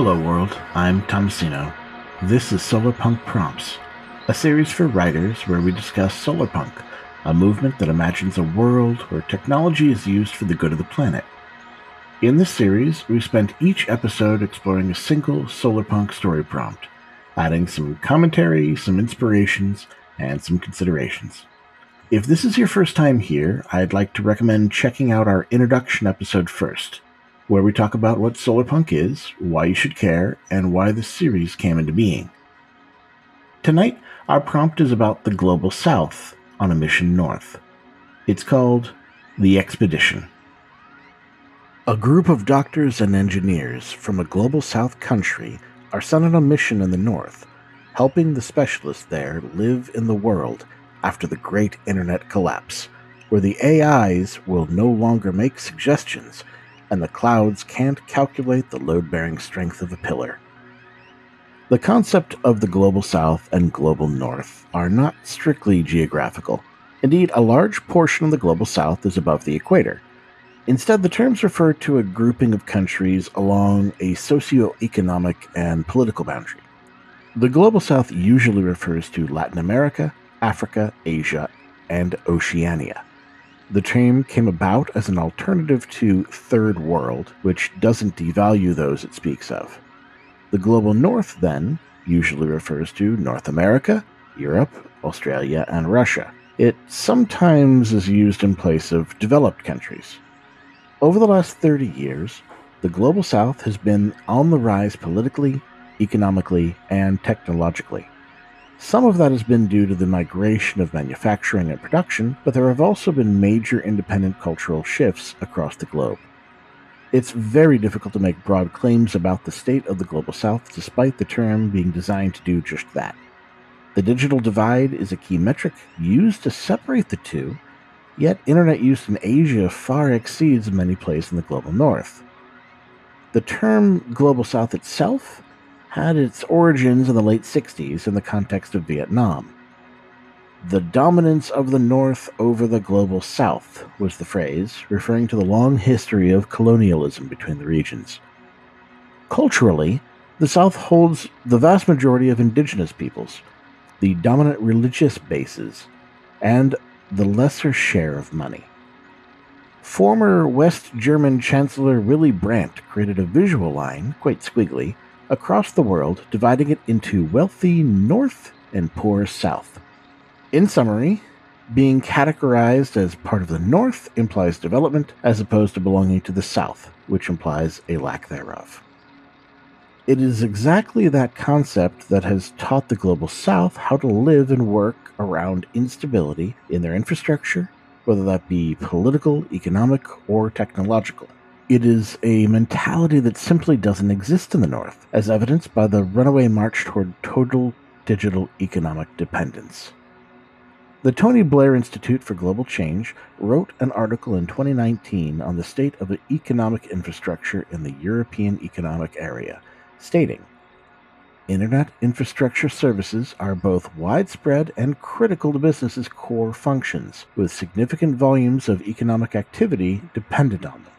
Hello, world. I'm Tomasino. This is Solarpunk Prompts, a series for writers where we discuss solarpunk, a movement that imagines a world where technology is used for the good of the planet. In this series, we spent each episode exploring a single solarpunk story prompt, adding some commentary, some inspirations, and some considerations. If this is your first time here, I'd like to recommend checking out our introduction episode first where we talk about what solarpunk is, why you should care, and why the series came into being. Tonight, our prompt is about the Global South on a mission north. It's called The Expedition. A group of doctors and engineers from a Global South country are sent on a mission in the north, helping the specialists there live in the world after the great internet collapse, where the AIs will no longer make suggestions and the clouds can't calculate the load bearing strength of a pillar. The concept of the global south and global north are not strictly geographical. Indeed, a large portion of the global south is above the equator. Instead, the terms refer to a grouping of countries along a socio-economic and political boundary. The global south usually refers to Latin America, Africa, Asia, and Oceania. The term came about as an alternative to Third World, which doesn't devalue those it speaks of. The global north, then, usually refers to North America, Europe, Australia, and Russia. It sometimes is used in place of developed countries. Over the last 30 years, the global south has been on the rise politically, economically, and technologically. Some of that has been due to the migration of manufacturing and production, but there have also been major independent cultural shifts across the globe. It's very difficult to make broad claims about the state of the global south despite the term being designed to do just that. The digital divide is a key metric used to separate the two, yet internet use in Asia far exceeds many places in the global north. The term global south itself had its origins in the late 60s in the context of Vietnam. The dominance of the North over the global South was the phrase, referring to the long history of colonialism between the regions. Culturally, the South holds the vast majority of indigenous peoples, the dominant religious bases, and the lesser share of money. Former West German Chancellor Willy Brandt created a visual line, quite squiggly, across the world, dividing it into wealthy north and poor south. In summary, being categorized as part of the north implies development as opposed to belonging to the south, which implies a lack thereof. It is exactly that concept that has taught the global south how to live and work around instability in their infrastructure, whether that be political, economic, or technological. It is a mentality that simply doesn't exist in the North, as evidenced by the runaway march toward total digital economic dependence. The Tony Blair Institute for Global Change wrote an article in 2019 on the state of the economic infrastructure in the European Economic Area, stating Internet infrastructure services are both widespread and critical to businesses' core functions, with significant volumes of economic activity dependent on them.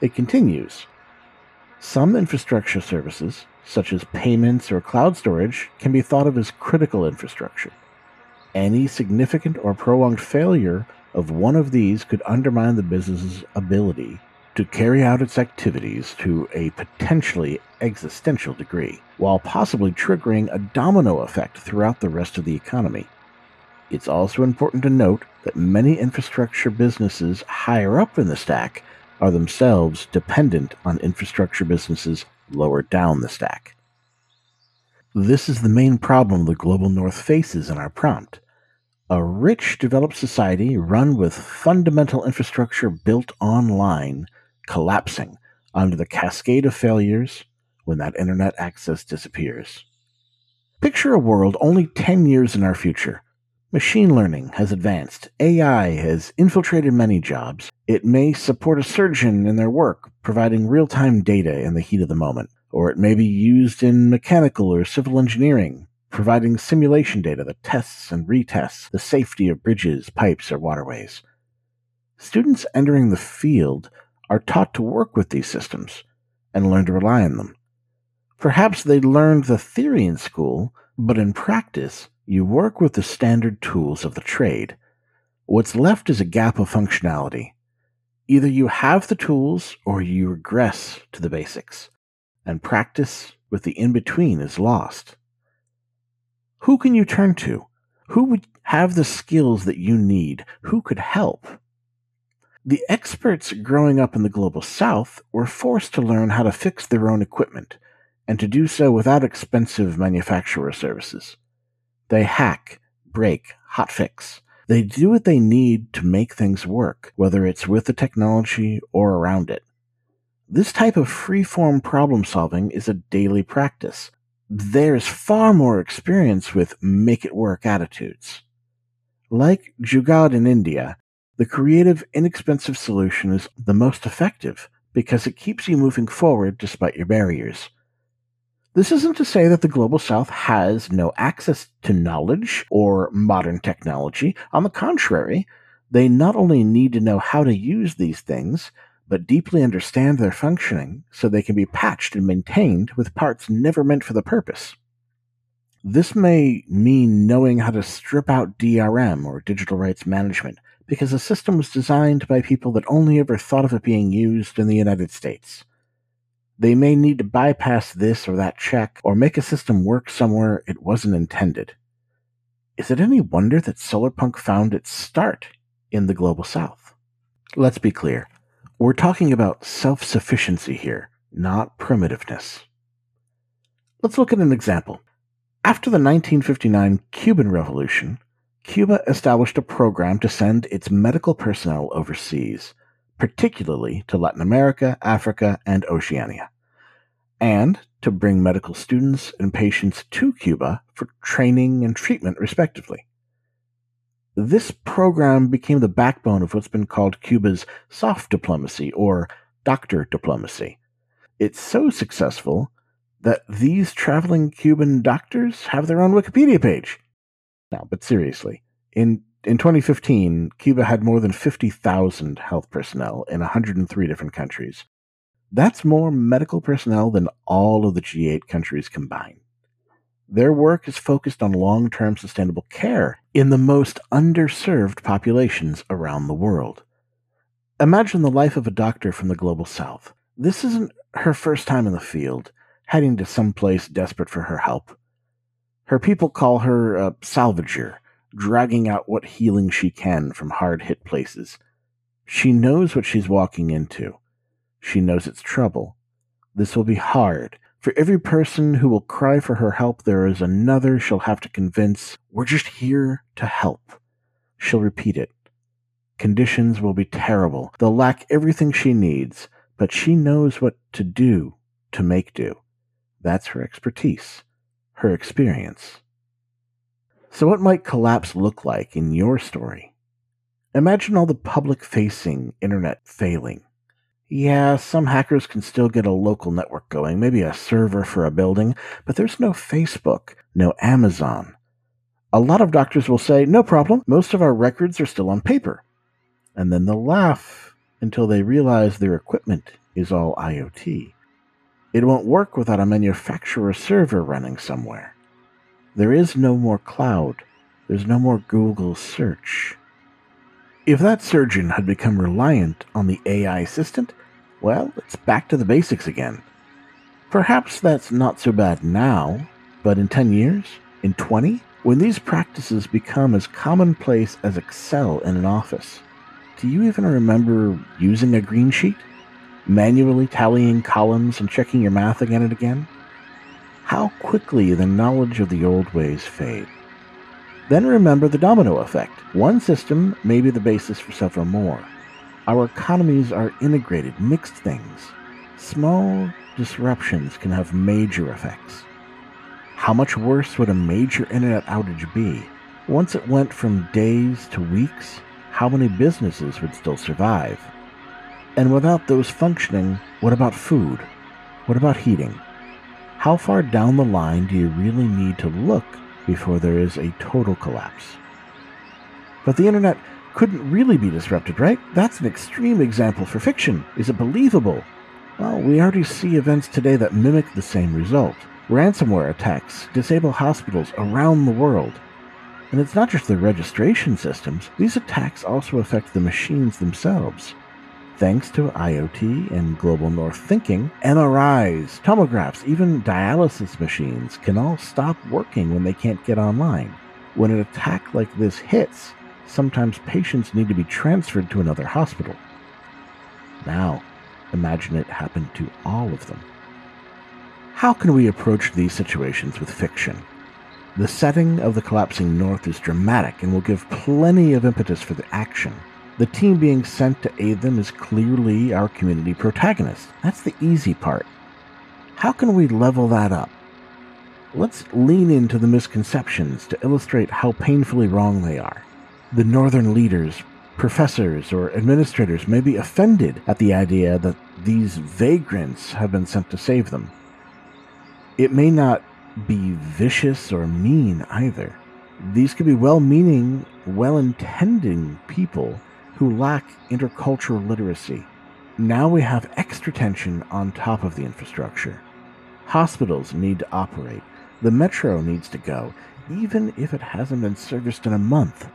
It continues. Some infrastructure services, such as payments or cloud storage, can be thought of as critical infrastructure. Any significant or prolonged failure of one of these could undermine the business's ability to carry out its activities to a potentially existential degree, while possibly triggering a domino effect throughout the rest of the economy. It's also important to note that many infrastructure businesses higher up in the stack are themselves dependent on infrastructure businesses lower down the stack. This is the main problem the global north faces in our prompt. A rich, developed society run with fundamental infrastructure built online collapsing under the cascade of failures when that internet access disappears. Picture a world only 10 years in our future Machine learning has advanced. AI has infiltrated many jobs. It may support a surgeon in their work, providing real time data in the heat of the moment. Or it may be used in mechanical or civil engineering, providing simulation data that tests and retests the safety of bridges, pipes, or waterways. Students entering the field are taught to work with these systems and learn to rely on them. Perhaps they learned the theory in school, but in practice, you work with the standard tools of the trade. What's left is a gap of functionality. Either you have the tools or you regress to the basics, and practice with the in between is lost. Who can you turn to? Who would have the skills that you need? Who could help? The experts growing up in the global south were forced to learn how to fix their own equipment and to do so without expensive manufacturer services. They hack, break, hotfix. They do what they need to make things work, whether it's with the technology or around it. This type of free-form problem solving is a daily practice. There's far more experience with make it work attitudes. Like Jugaad in India, the creative, inexpensive solution is the most effective because it keeps you moving forward despite your barriers. This isn't to say that the Global South has no access to knowledge or modern technology. On the contrary, they not only need to know how to use these things, but deeply understand their functioning so they can be patched and maintained with parts never meant for the purpose. This may mean knowing how to strip out DRM or digital rights management because the system was designed by people that only ever thought of it being used in the United States. They may need to bypass this or that check or make a system work somewhere it wasn't intended. Is it any wonder that Solarpunk found its start in the Global South? Let's be clear. We're talking about self sufficiency here, not primitiveness. Let's look at an example. After the 1959 Cuban Revolution, Cuba established a program to send its medical personnel overseas particularly to Latin America, Africa, and Oceania, and to bring medical students and patients to Cuba for training and treatment, respectively. This program became the backbone of what's been called Cuba's soft diplomacy or doctor diplomacy. It's so successful that these traveling Cuban doctors have their own Wikipedia page. Now, but seriously, in in 2015, Cuba had more than 50,000 health personnel in 103 different countries. That's more medical personnel than all of the G8 countries combined. Their work is focused on long term sustainable care in the most underserved populations around the world. Imagine the life of a doctor from the global south. This isn't her first time in the field, heading to some place desperate for her help. Her people call her a salvager dragging out what healing she can from hard hit places. She knows what she's walking into. She knows it's trouble. This will be hard. For every person who will cry for her help, there is another she'll have to convince, we're just here to help. She'll repeat it. Conditions will be terrible. They'll lack everything she needs, but she knows what to do to make do. That's her expertise, her experience. So, what might collapse look like in your story? Imagine all the public facing internet failing. Yeah, some hackers can still get a local network going, maybe a server for a building, but there's no Facebook, no Amazon. A lot of doctors will say, no problem, most of our records are still on paper. And then they'll laugh until they realize their equipment is all IoT. It won't work without a manufacturer server running somewhere. There is no more cloud. There's no more Google search. If that surgeon had become reliant on the AI assistant, well, it's back to the basics again. Perhaps that's not so bad now, but in 10 years? In 20? When these practices become as commonplace as Excel in an office, do you even remember using a green sheet? Manually tallying columns and checking your math again and again? How quickly the knowledge of the old ways fade. Then remember the domino effect. One system may be the basis for several more. Our economies are integrated, mixed things. Small disruptions can have major effects. How much worse would a major internet outage be? Once it went from days to weeks, how many businesses would still survive? And without those functioning, what about food? What about heating? How far down the line do you really need to look before there is a total collapse? But the internet couldn't really be disrupted, right? That's an extreme example for fiction. Is it believable? Well, we already see events today that mimic the same result. Ransomware attacks disable hospitals around the world. And it's not just the registration systems, these attacks also affect the machines themselves. Thanks to IoT and global north thinking, MRIs, tomographs, even dialysis machines can all stop working when they can't get online. When an attack like this hits, sometimes patients need to be transferred to another hospital. Now, imagine it happened to all of them. How can we approach these situations with fiction? The setting of the collapsing North is dramatic and will give plenty of impetus for the action. The team being sent to aid them is clearly our community protagonist. That's the easy part. How can we level that up? Let's lean into the misconceptions to illustrate how painfully wrong they are. The northern leaders, professors, or administrators may be offended at the idea that these vagrants have been sent to save them. It may not be vicious or mean either. These could be well meaning, well intending people who lack intercultural literacy. Now we have extra tension on top of the infrastructure. Hospitals need to operate. The metro needs to go, even if it hasn't been serviced in a month.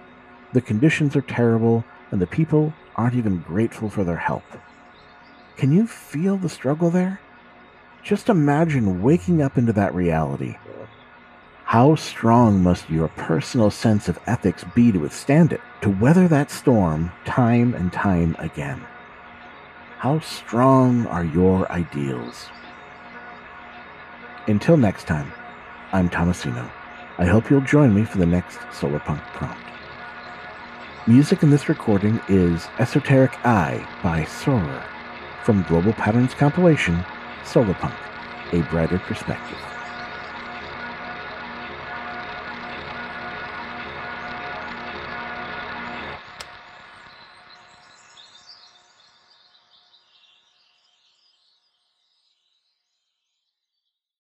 The conditions are terrible, and the people aren't even grateful for their help. Can you feel the struggle there? Just imagine waking up into that reality. How strong must your personal sense of ethics be to withstand it, to weather that storm time and time again? How strong are your ideals? Until next time, I'm Tomasino. I hope you'll join me for the next Solarpunk prompt. Music in this recording is Esoteric Eye by SOARER from Global Patterns compilation Solarpunk, A Brighter Perspective.